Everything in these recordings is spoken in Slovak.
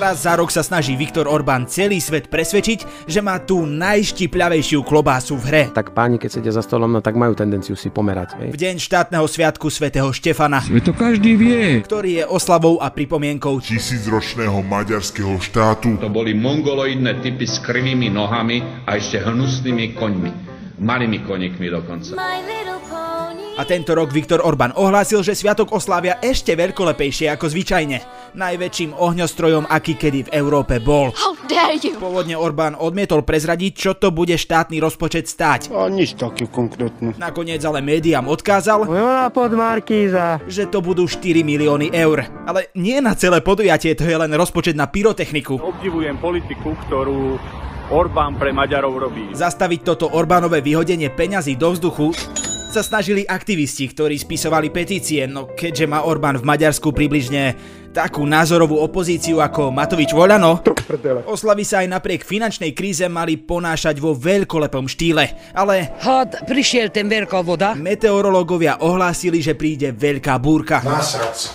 Raz za rok sa snaží Viktor Orbán celý svet presvedčiť, že má tú najštipľavejšiu klobásu v hre. Tak páni, keď sedia za stolom, no tak majú tendenciu si pomerať. Hej. V deň štátneho sviatku svätého Štefana, Veď to každý vie. ktorý je oslavou a pripomienkou tisícročného maďarského štátu. To boli mongoloidné typy s krivými nohami a ešte hnusnými koňmi. Malými koníkmi dokonca. A tento rok Viktor Orbán ohlásil, že sviatok oslávia ešte veľkolepejšie ako zvyčajne. Najväčším ohňostrojom, aký kedy v Európe bol. Pôvodne Orbán odmietol prezradiť, čo to bude štátny rozpočet stáť. A nič také konkrétne. Nakoniec ale médiám odkázal, pod Markíza. že to budú 4 milióny eur. Ale nie na celé podujatie, to je len rozpočet na pyrotechniku. Obdivujem politiku, ktorú Orbán pre Maďarov robí. Zastaviť toto Orbánové vyhodenie peňazí do vzduchu sa snažili aktivisti, ktorí spisovali petície, no keďže má Orbán v Maďarsku približne takú názorovú opozíciu ako Matovič Voľano, oslavy sa aj napriek finančnej kríze mali ponášať vo veľkolepom štýle, ale Had prišiel ten veľká voda. meteorológovia ohlásili, že príde veľká búrka.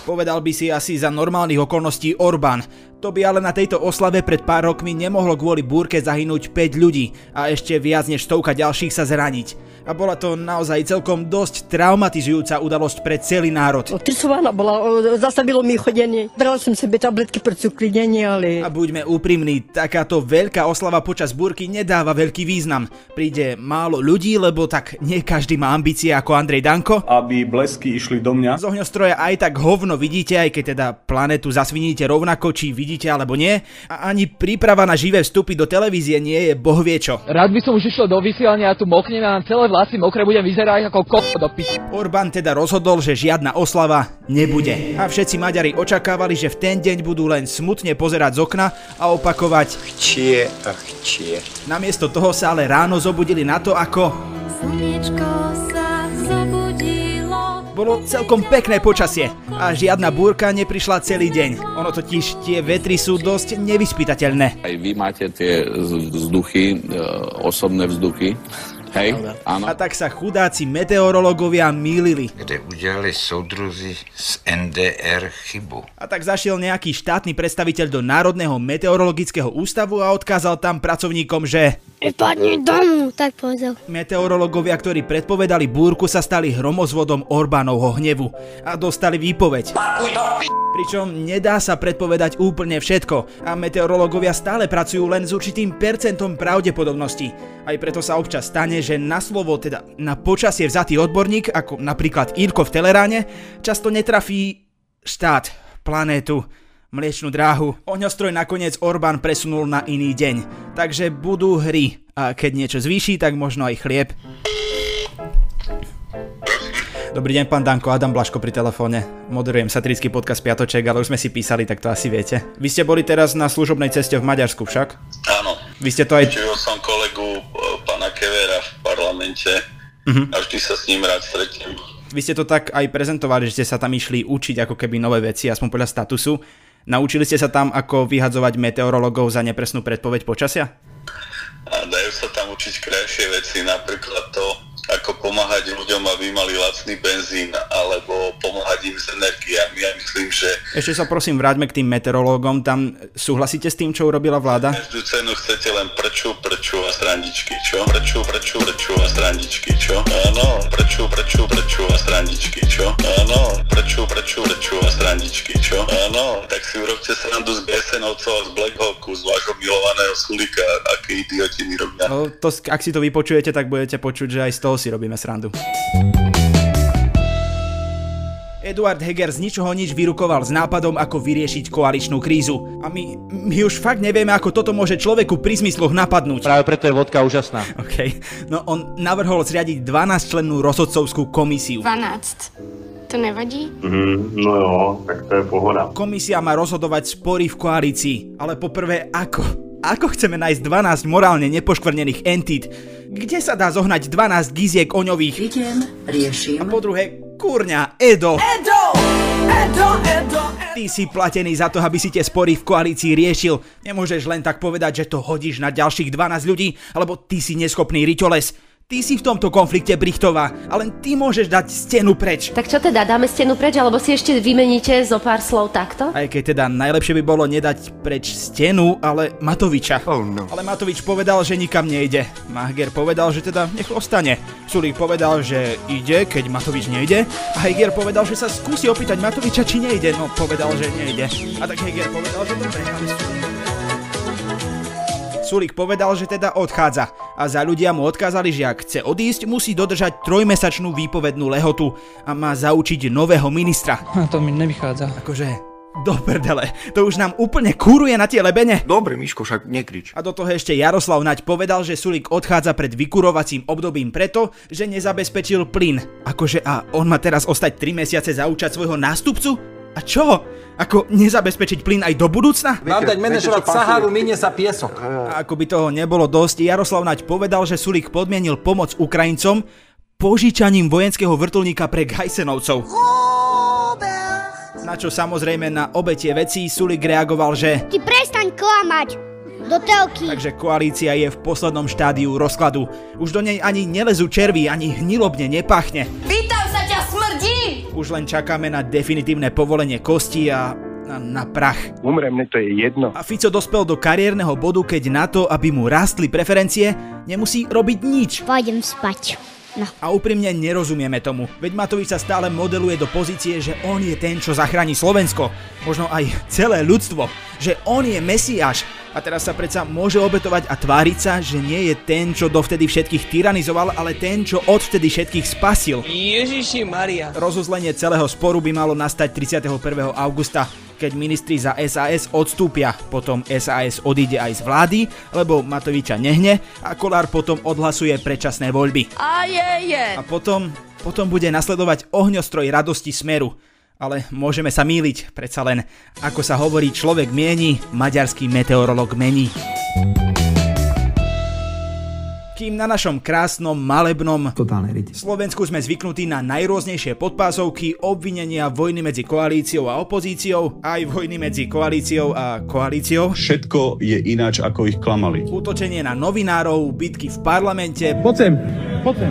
Povedal by si asi za normálnych okolností Orbán. To by ale na tejto oslave pred pár rokmi nemohlo kvôli búrke zahynúť 5 ľudí a ešte viac než stovka ďalších sa zraniť. A bola to naozaj celkom dosť traumatizujúca udalosť pre celý národ. Otrsovaná bola, zastavilo mi chodenie. Brala som sebe tabletky pre cuklidenie, ale... A buďme úprimní, takáto veľká oslava počas búrky nedáva veľký význam. Príde málo ľudí, lebo tak nie každý má ambície ako Andrej Danko. Aby blesky išli do mňa. Z ohňostroja aj tak hovno vidíte, aj keď teda planetu zasviníte rovnako, či vidíte alebo nie. A ani príprava na živé vstupy do televízie nie je bohvie čo. Rád by som už išiel do vysielania a tu moknem a mám celé vlasy mokré, budem vyzerať ako koko do piči. Orbán teda rozhodol, že žiadna oslava nebude. A všetci Maďari očakávali, že v ten deň budú len smutne pozerať z okna a opakovať Chcie a chcie. Namiesto toho sa ale ráno zobudili na to, ako Slniečko. Bolo celkom pekné počasie a žiadna búrka neprišla celý deň. Ono totiž tie vetry sú dosť nevyspytateľné. Aj vy máte tie vzduchy, e, osobné vzduchy. Hej, áno. A tak sa chudáci meteorológovia mýlili. kde udělali soudruzi z NDR chybu. A tak zašiel nejaký štátny predstaviteľ do Národného meteorologického ústavu a odkázal tam pracovníkom, že Vypadni domu, tak povedal. meteorológovia, ktorí predpovedali búrku, sa stali hromozvodom Orbánovho hnevu a dostali výpoveď. Pričom nedá sa predpovedať úplne všetko a meteorológovia stále pracujú len s určitým percentom pravdepodobnosti. Aj preto sa občas stane, že na slovo, teda na počasie vzatý odborník, ako napríklad Írko v Teleráne, často netrafí štát, planétu, mliečnú dráhu. Ohňostroj nakoniec Orbán presunul na iný deň. Takže budú hry. A keď niečo zvýši, tak možno aj chlieb. Dobrý deň, pán Danko, Adam Blaško pri telefóne. Moderujem satirický podcast Piatoček, ale už sme si písali, tak to asi viete. Vy ste boli teraz na služobnej ceste v Maďarsku však? Áno, Vy ste to aj... čutil som kolegu e, pána Kevera v parlamente Mhm. a vždy sa s ním rád stretnem. Vy ste to tak aj prezentovali, že ste sa tam išli učiť ako keby nové veci, aspoň podľa statusu. Naučili ste sa tam, ako vyhadzovať meteorologov za nepresnú predpoveď počasia? A dajú sa tam učiť krajšie veci, napríklad to, pomáhať ľuďom, aby mali lacný benzín, alebo pomáhať im s energiami. Ja myslím, že Ešte sa prosím vráťme k tým meteorológom. Tam súhlasíte s tým, čo urobila vláda? každú cenu chcete len prču, prču a srandičky, čo? Prču, prču, prču a srandičky, čo? Áno, prču, prču, prču a srandičky, čo? Áno, prču, prču, prču a srandičky, čo? Áno, tak si urobte srandu z BSNovcov a z Black Hawku, z vášho milovaného Sulika, aké idioti mi robia. No, to, ak si to vypočujete, tak budete počuť, že aj z toho si robíme srandu. Eduard Heger z ničoho nič vyrukoval s nápadom, ako vyriešiť koaličnú krízu. A my, my už fakt nevieme, ako toto môže človeku pri zmysloch napadnúť. Práve preto je vodka úžasná. OK. No on navrhol zriadiť 12-člennú rozhodcovskú komisiu. 12. To nevadí? Mm, no jo, tak to je pohoda. Komisia má rozhodovať spory v koalícii. Ale poprvé, ako? Ako chceme nájsť 12 morálne nepoškvrnených entít? Kde sa dá zohnať 12 giziek oňových? Idem, riešim. A po druhé, kurňa, Edo! Edo! Edo, Edo, Ty si platený za to, aby si tie spory v koalícii riešil. Nemôžeš len tak povedať, že to hodíš na ďalších 12 ľudí, alebo ty si neschopný riťoles. Ty si v tomto konflikte Brichtová a len ty môžeš dať stenu preč. Tak čo teda, dáme stenu preč, alebo si ešte vymeníte zo pár slov takto? Aj keď teda najlepšie by bolo nedať preč stenu, ale Matoviča. Oh no. Ale Matovič povedal, že nikam nejde. Mahger povedal, že teda nech ostane. Sulík povedal, že ide, keď Matovič nejde. A Heger povedal, že sa skúsi opýtať Matoviča, či nejde. No povedal, že nejde. A tak Heger povedal, že dobre, ale Sulík povedal, že teda odchádza a za ľudia mu odkázali, že ak chce odísť, musí dodržať trojmesačnú výpovednú lehotu a má zaučiť nového ministra. A to mi nevychádza. Akože, do prdele, to už nám úplne kúruje na tie lebene. Dobre, Miško, však nekrič. A do toho ešte Jaroslav Naď povedal, že Sulík odchádza pred vykurovacím obdobím preto, že nezabezpečil plyn. Akože a on má teraz ostať 3 mesiace zaučať svojho nástupcu? A čo? Ako nezabezpečiť plyn aj do budúcna? Mám dať manažovať Saharu, minie sa piesok. A ako by toho nebolo dosť, Jaroslav Naď povedal, že Sulík podmienil pomoc Ukrajincom požičaním vojenského vrtulníka pre Gajsenovcov. Na čo samozrejme na obe tie veci Sulík reagoval, že Ty prestaň klamať. Do telky. takže koalícia je v poslednom štádiu rozkladu. Už do nej ani nelezú červy, ani hnilobne nepachne. Ťa, Už len čakáme na definitívne povolenie kosti a na, na prach. Umrem, mne to je jedno. A Fico dospel do kariérneho bodu, keď na to, aby mu rastli preferencie, nemusí robiť nič. Pôjdem spať. No. A úprimne nerozumieme tomu, veď Matovič sa stále modeluje do pozície, že on je ten, čo zachráni Slovensko, možno aj celé ľudstvo, že on je mesiáš a teraz sa predsa môže obetovať a tváriť sa, že nie je ten, čo dovtedy všetkých tyranizoval, ale ten, čo odvtedy všetkých spasil. Ježiši Maria. Rozuzlenie celého sporu by malo nastať 31. augusta, keď ministri za SAS odstúpia, potom SAS odíde aj z vlády, lebo Matoviča nehne a Kolár potom odhlasuje predčasné voľby. A je, je. A potom, potom bude nasledovať ohňostroj radosti smeru. Ale môžeme sa míliť, predsa len, ako sa hovorí, človek mieni, maďarský meteorolog mení. Kým na našom krásnom, malebnom. Slovensku sme zvyknutí na najrôznejšie podpásovky, obvinenia vojny medzi koalíciou a opozíciou, aj vojny medzi koalíciou a koalíciou, Všetko je ináč, ako ich klamali. útočenie na novinárov, bitky v parlamente, Poď sem,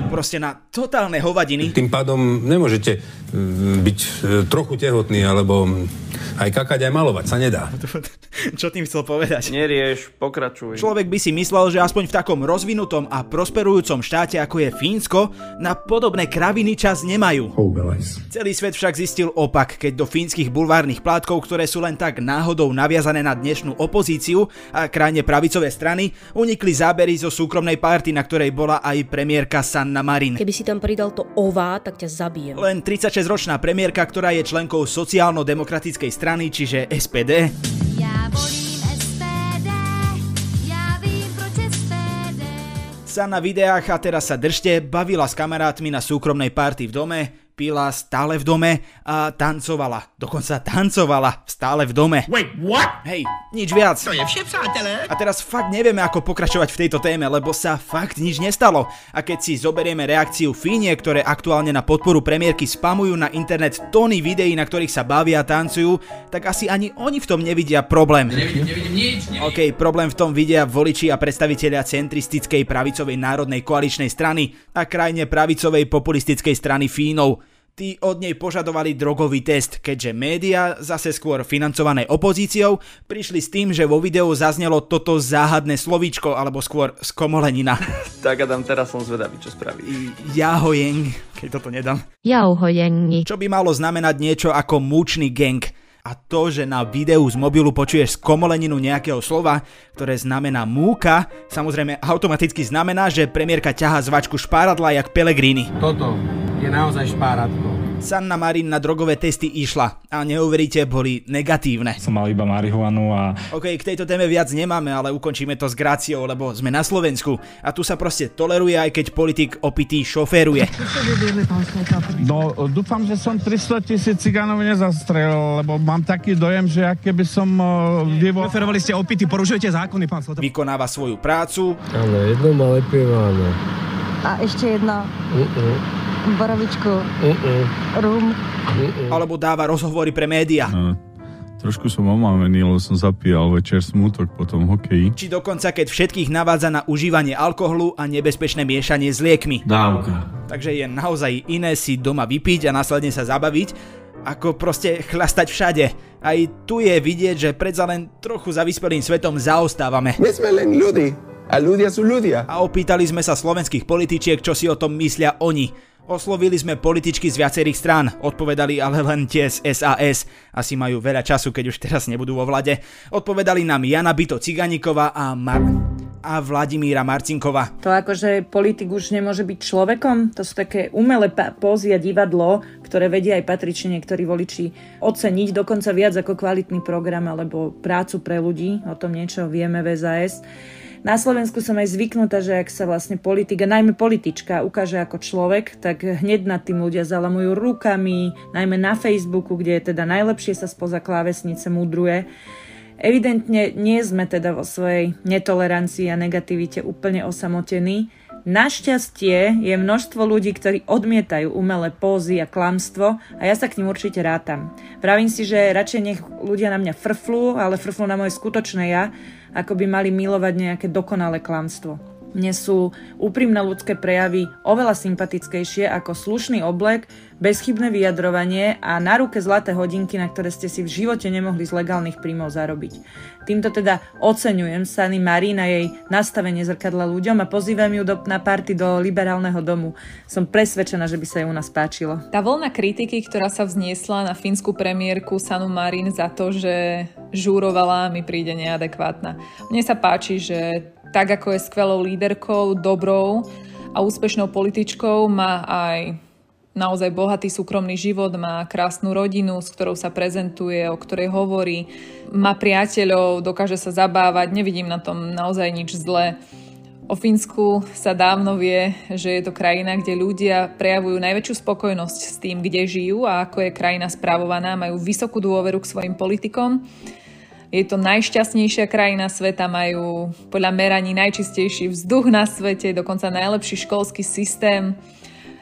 proste na totálne hovadiny. Tým pádom nemôžete byť e, trochu tehotný, alebo aj kakať, aj malovať sa nedá. Čo tým chcel povedať? Nerieš, pokračuj. Človek by si myslel, že aspoň v takom rozvinutom a prosperujúcom štáte ako je Fínsko, na podobné kraviny čas nemajú. Celý svet však zistil opak, keď do fínskych bulvárnych plátkov, ktoré sú len tak náhodou naviazané na dnešnú opozíciu a krajne pravicové strany, unikli zábery zo súkromnej party, na ktorej bola aj premiérka Sanna Marin. Keby si tam pridal to ová, tak ťa zabijem. Len 36-ročná premiérka, ktorá je členkou sociálno-demokratickej strany, čiže SPD, Ja volím SPD. Ja vím, proč SPD. sa na videách a teraz sa držte, bavila s kamarátmi na súkromnej party v dome, pila stále v dome a tancovala. Dokonca tancovala stále v dome. Wait, what? Hej, nič viac. To je vše, přátelé. A teraz fakt nevieme, ako pokračovať v tejto téme, lebo sa fakt nič nestalo. A keď si zoberieme reakciu Fínie, ktoré aktuálne na podporu premiérky spamujú na internet tóny videí, na ktorých sa bavia a tancujú, tak asi ani oni v tom nevidia problém. Nevidím, nevidím nič. Nevidím. OK, problém v tom vidia voliči a predstavitelia centristickej pravicovej národnej koaličnej strany a krajne pravicovej populistickej strany Fínov. Tí od nej požadovali drogový test, keďže média, zase skôr financované opozíciou, prišli s tým, že vo videu zaznelo toto záhadné slovíčko, alebo skôr skomolenina. Tak Adam, teraz som zvedavý, čo spravíš. Jahojeng, keď toto nedám. Jauhojenni. Čo by malo znamenať niečo ako múčný gang. A to, že na videu z mobilu počuješ skomoleninu nejakého slova, ktoré znamená múka, samozrejme automaticky znamená, že premiérka ťaha zvačku špáradla jak Pelegrini. Toto je naozaj špáratko. Sanna Marin na drogové testy išla a neuveríte, boli negatívne. Som mal iba marihuanu a... OK, k tejto téme viac nemáme, ale ukončíme to s gráciou, lebo sme na Slovensku a tu sa proste toleruje, aj keď politik opitý šoféruje. No, dúfam, že som 300 tisíc cigánov nezastrelil, lebo mám taký dojem, že aké by som uh, vyvol... Preferovali ste opity, porušujete zákony, pán Slotov. Vykonáva svoju prácu. Áno, jedno malé pivo, áno. A ešte jedno. Uh-uh. Borovičku. Uh-uh. Rum. alebo dáva rozhovory pre média. Trošku som omavený, lebo som zapíjal večer smutok po tom hokeji. Či dokonca keď všetkých navádza na užívanie alkoholu a nebezpečné miešanie s liekmi. Dávka. Takže je naozaj iné si doma vypiť a následne sa zabaviť, ako proste chlastať všade. Aj tu je vidieť, že predsa len trochu za vyspelým svetom zaostávame. My sme len ľudí. A ľudia sú ľudia. A opýtali sme sa slovenských političiek, čo si o tom myslia oni. Oslovili sme političky z viacerých strán, odpovedali ale len tie z SAS. Asi majú veľa času, keď už teraz nebudú vo vlade. Odpovedali nám Jana Bito Ciganíková a Mar a Vladimíra Marcinková. To akože politik už nemôže byť človekom, to sú také umelé pózy divadlo, ktoré vedia aj patrične niektorí voliči oceniť, dokonca viac ako kvalitný program alebo prácu pre ľudí, o tom niečo vieme v SAS. Na Slovensku som aj zvyknutá, že ak sa vlastne politika, najmä politička, ukáže ako človek, tak hneď nad tým ľudia zalamujú rukami, najmä na Facebooku, kde je teda najlepšie sa spoza klávesnice mudruje. Evidentne nie sme teda vo svojej netolerancii a negativite úplne osamotení. Našťastie je množstvo ľudí, ktorí odmietajú umelé pózy a klamstvo a ja sa k ním určite rátam. Vravím si, že radšej nech ľudia na mňa frflú, ale frflú na moje skutočné ja, ako by mali milovať nejaké dokonalé klamstvo. Mne sú úprimné ľudské prejavy oveľa sympatickejšie ako slušný oblek, bezchybné vyjadrovanie a na ruke zlaté hodinky, na ktoré ste si v živote nemohli z legálnych príjmov zarobiť. Týmto teda oceňujem Sany Marí na jej nastavenie zrkadla ľuďom a pozývam ju do, na party do liberálneho domu. Som presvedčená, že by sa jej u nás páčilo. Tá voľna kritiky, ktorá sa vzniesla na fínsku premiérku Sanu Marín za to, že žúrovala, mi príde neadekvátna. Mne sa páči, že tak ako je skvelou líderkou, dobrou a úspešnou političkou, má aj naozaj bohatý súkromný život, má krásnu rodinu, s ktorou sa prezentuje, o ktorej hovorí, má priateľov, dokáže sa zabávať, nevidím na tom naozaj nič zlé. O Fínsku sa dávno vie, že je to krajina, kde ľudia prejavujú najväčšiu spokojnosť s tým, kde žijú a ako je krajina správovaná, majú vysokú dôveru k svojim politikom. Je to najšťastnejšia krajina sveta, majú podľa meraní najčistejší vzduch na svete, dokonca najlepší školský systém,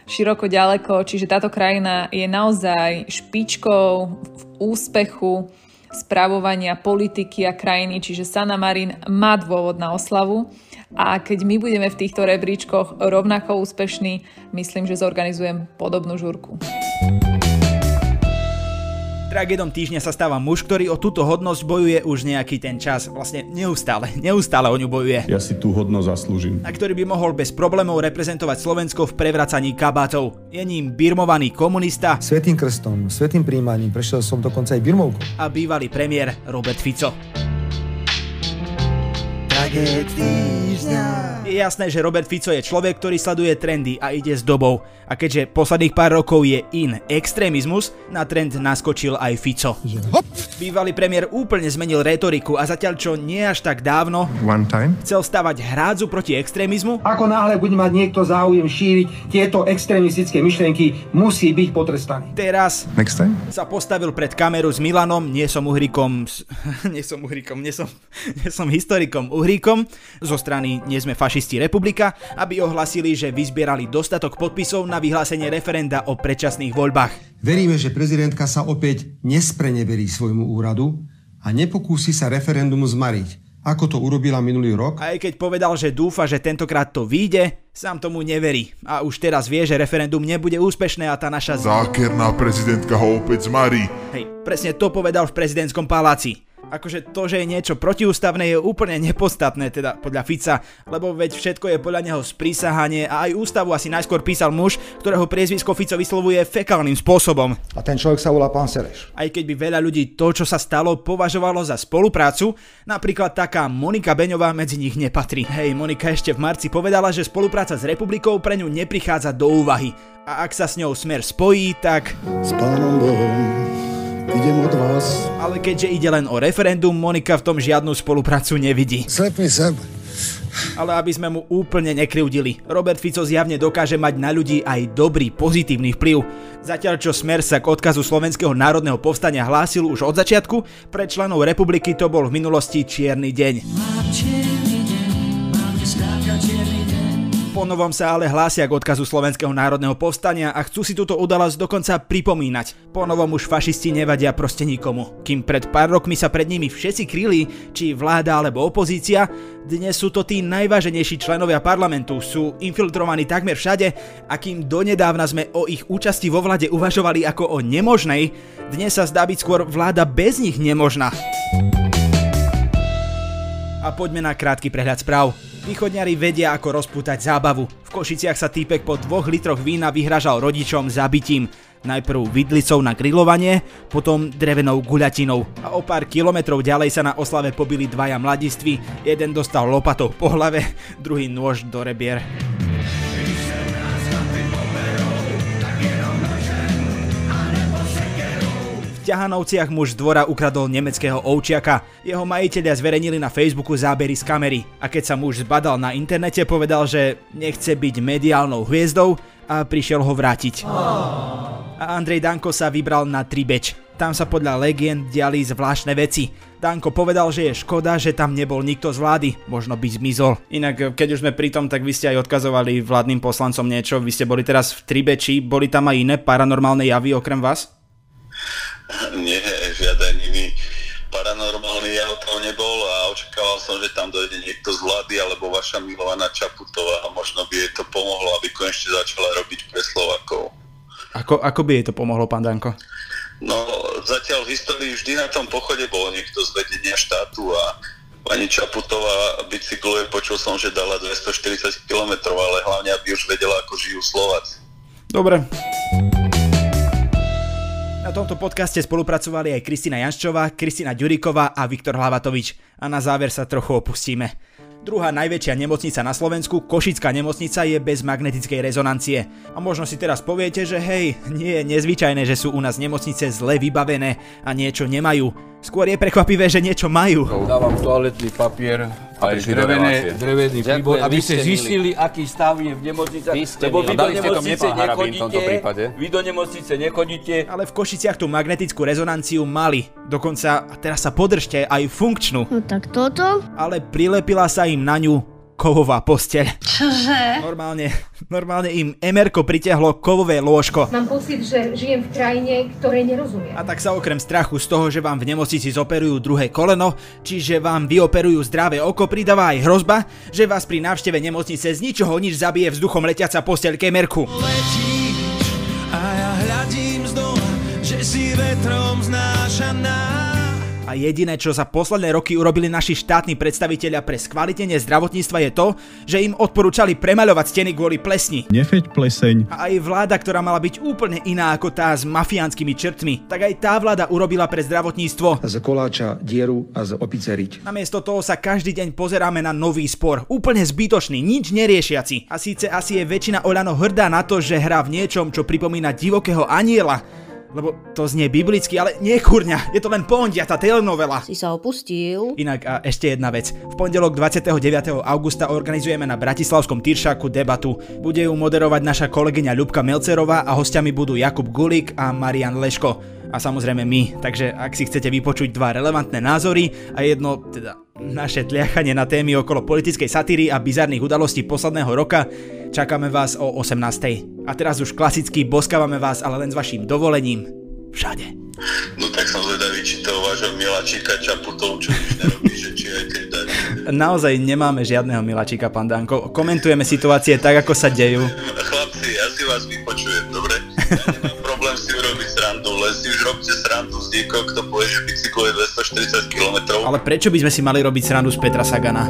široko ďaleko, čiže táto krajina je naozaj špičkou v úspechu správovania politiky a krajiny, čiže Sana Marin má dôvod na oslavu a keď my budeme v týchto rebríčkoch rovnako úspešní, myslím, že zorganizujem podobnú žurku. Tragédom týždňa sa stáva muž, ktorý o túto hodnosť bojuje už nejaký ten čas. Vlastne neustále, neustále o ňu bojuje. Ja si tú hodnosť zaslúžim. A ktorý by mohol bez problémov reprezentovať Slovensko v prevracaní kabátov. Je ním birmovaný komunista. Svetým krstom, svetým príjmaním, prešiel som dokonca aj birmovkou. A bývalý premiér Robert Fico. Je jasné, že Robert Fico je človek, ktorý sleduje trendy a ide s dobou. A keďže posledných pár rokov je in extrémizmus, na trend naskočil aj Fico. Hop. Bývalý premiér úplne zmenil retoriku a zatiaľ čo nie až tak dávno One time. chcel stavať hrádzu proti extrémizmu, Ako náhle bude mať niekto záujem šíriť tieto extrémistické myšlienky, musí byť potrestaný. teraz Next time. sa postavil pred kameru s Milanom, nie som uhrikom, s- nie som uhrikom, nie som, nie som historikom uhrikom, zo strany Nie sme fašisti republika, aby ohlasili, že vyzbierali dostatok podpisov na vyhlásenie referenda o predčasných voľbách. Veríme, že prezidentka sa opäť nespreneverí svojmu úradu a nepokúsi sa referendum zmariť, ako to urobila minulý rok. Aj keď povedal, že dúfa, že tentokrát to vyjde, sám tomu neverí. A už teraz vie, že referendum nebude úspešné a tá naša... Zákerná prezidentka ho opäť zmarí. Hej, presne to povedal v prezidentskom paláci. Akože to, že je niečo protiústavné je úplne nepodstatné, teda podľa Fica, lebo veď všetko je podľa neho sprísahanie a aj ústavu asi najskôr písal muž, ktorého priezvisko Fico vyslovuje fekálnym spôsobom. A ten človek sa volá pán Sereš. Aj keď by veľa ľudí to, čo sa stalo, považovalo za spoluprácu, napríklad taká Monika Beňová medzi nich nepatrí. Hej, Monika ešte v marci povedala, že spolupráca s republikou pre ňu neprichádza do úvahy. A ak sa s ňou smer spojí, tak... S pánom Bohom idem od vás. Ale keďže ide len o referendum, Monika v tom žiadnu spoluprácu nevidí. Slepný sem. Ale aby sme mu úplne nekryudili, Robert Fico zjavne dokáže mať na ľudí aj dobrý, pozitívny vplyv. Zatiaľ čo Smer sa k odkazu Slovenského národného povstania hlásil už od začiatku, pre členov republiky to bol v minulosti čierny deň. Po novom sa ale hlásia k odkazu Slovenského národného povstania a chcú si túto udalosť dokonca pripomínať. Po už fašisti nevadia proste nikomu. Kým pred pár rokmi sa pred nimi všetci kryli, či vláda alebo opozícia, dnes sú to tí najváženejší členovia parlamentu, sú infiltrovaní takmer všade a kým donedávna sme o ich účasti vo vlade uvažovali ako o nemožnej, dnes sa zdá byť skôr vláda bez nich nemožná. A poďme na krátky prehľad správ. Východňari vedia ako rozpútať zábavu. V Košiciach sa týpek po dvoch litroch vína vyhražal rodičom zabitím. Najprv vidlicou na grilovanie, potom drevenou guľatinou. A o pár kilometrov ďalej sa na oslave pobili dvaja mladiství. Jeden dostal lopatou po hlave, druhý nôž do rebier. Ťahanovciach muž z dvora ukradol nemeckého ovčiaka. Jeho majiteľia zverejnili na Facebooku zábery z kamery a keď sa muž zbadal na internete, povedal, že nechce byť mediálnou hviezdou a prišiel ho vrátiť. A Andrej Danko sa vybral na Tribeč. Tam sa podľa legend diali zvláštne veci. Danko povedal, že je škoda, že tam nebol nikto z vlády, možno by zmizol. Inak, keď už sme pri tom, tak vy ste aj odkazovali vládnym poslancom niečo, vy ste boli teraz v Tribeči, boli tam aj iné paranormálne javy okrem vás? Nie, žiaden iný paranormálny jav tam nebol a očakával som, že tam dojde niekto z vlády alebo vaša milovaná Čaputová a možno by jej to pomohlo, aby konečne začala robiť pre Slovakov. Ako, ako by jej to pomohlo, pán Danko? No, zatiaľ v histórii vždy na tom pochode bol niekto z vedenia štátu a pani Čaputová bicykluje, počul som, že dala 240 km, ale hlavne aby už vedela, ako žijú Slováci. Dobre. Tomto podcaste spolupracovali aj Kristina Janščová, Kristina Ďuriková a Viktor Hlavatovič. A na záver sa trochu opustíme. Druhá najväčšia nemocnica na Slovensku, Košická nemocnica, je bez magnetickej rezonancie. A možno si teraz poviete, že hej, nie je nezvyčajné, že sú u nás nemocnice zle vybavené a niečo nemajú. Skôr je prekvapivé, že niečo majú. Dávam toaletný papier, aj drevené, drevený príbor, aby ste zistili, aký stav je v nemocnici. Lebo vy do nemocnice nechodíte, vy do nemocnice nechodíte. Ale v Košiciach tú magnetickú rezonanciu mali. Dokonca, a teraz sa podržte, aj funkčnú. No tak toto? Ale prilepila sa im na ňu kovová posteľ. Čože? Normálne, normálne im Emerko pritiahlo kovové lôžko. Mám pocit, že žijem v krajine, ktorej nerozumiem. A tak sa okrem strachu z toho, že vám v nemocnici zoperujú druhé koleno, čiže vám vyoperujú zdravé oko, pridáva aj hrozba, že vás pri návšteve nemocnice z ničoho nič zabije vzduchom letiaca posteľ Kemerku. Letíš a ja hľadím z dola, že si vetrom znášaná. A jediné, čo za posledné roky urobili naši štátni predstavitelia pre skvalitenie zdravotníctva je to, že im odporúčali premaľovať steny kvôli plesni. Nefeď pleseň. A aj vláda, ktorá mala byť úplne iná ako tá s mafiánskymi črtmi, tak aj tá vláda urobila pre zdravotníctvo. Z koláča dieru a z opice riť. Namiesto toho sa každý deň pozeráme na nový spor, úplne zbytočný, nič neriešiaci. A síce asi je väčšina Oľano hrdá na to, že hrá v niečom, čo pripomína divokého aniela, lebo to znie biblicky, ale nie kurňa, je to len pondia, tá telenovela. Si sa opustil. Inak a ešte jedna vec. V pondelok 29. augusta organizujeme na Bratislavskom Tyršaku debatu. Bude ju moderovať naša kolegyňa Ľubka Melcerová a hostiami budú Jakub Gulik a Marian Leško. A samozrejme my, takže ak si chcete vypočuť dva relevantné názory a jedno, teda naše tliachanie na témy okolo politickej satíry a bizarných udalostí posledného roka, čakáme vás o 18. A teraz už klasicky boskávame vás, ale len s vašim dovolením. Všade. No tak som zvedavý, či to vášho Milačíka Čaputov, čo už nerobí, že či aj keď dať. Naozaj nemáme žiadneho Milačíka, pán Danko. Komentujeme situácie tak, ako sa dejú. Chlapci, ja si vás vypočujem, dobre? Ja nemám problém si urobiť srandu, len si už robte srandu z niekoho, kto povie, že bicykluje 240 km. Ale prečo by sme si mali robiť srandu z Petra Sagana?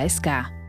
HSK.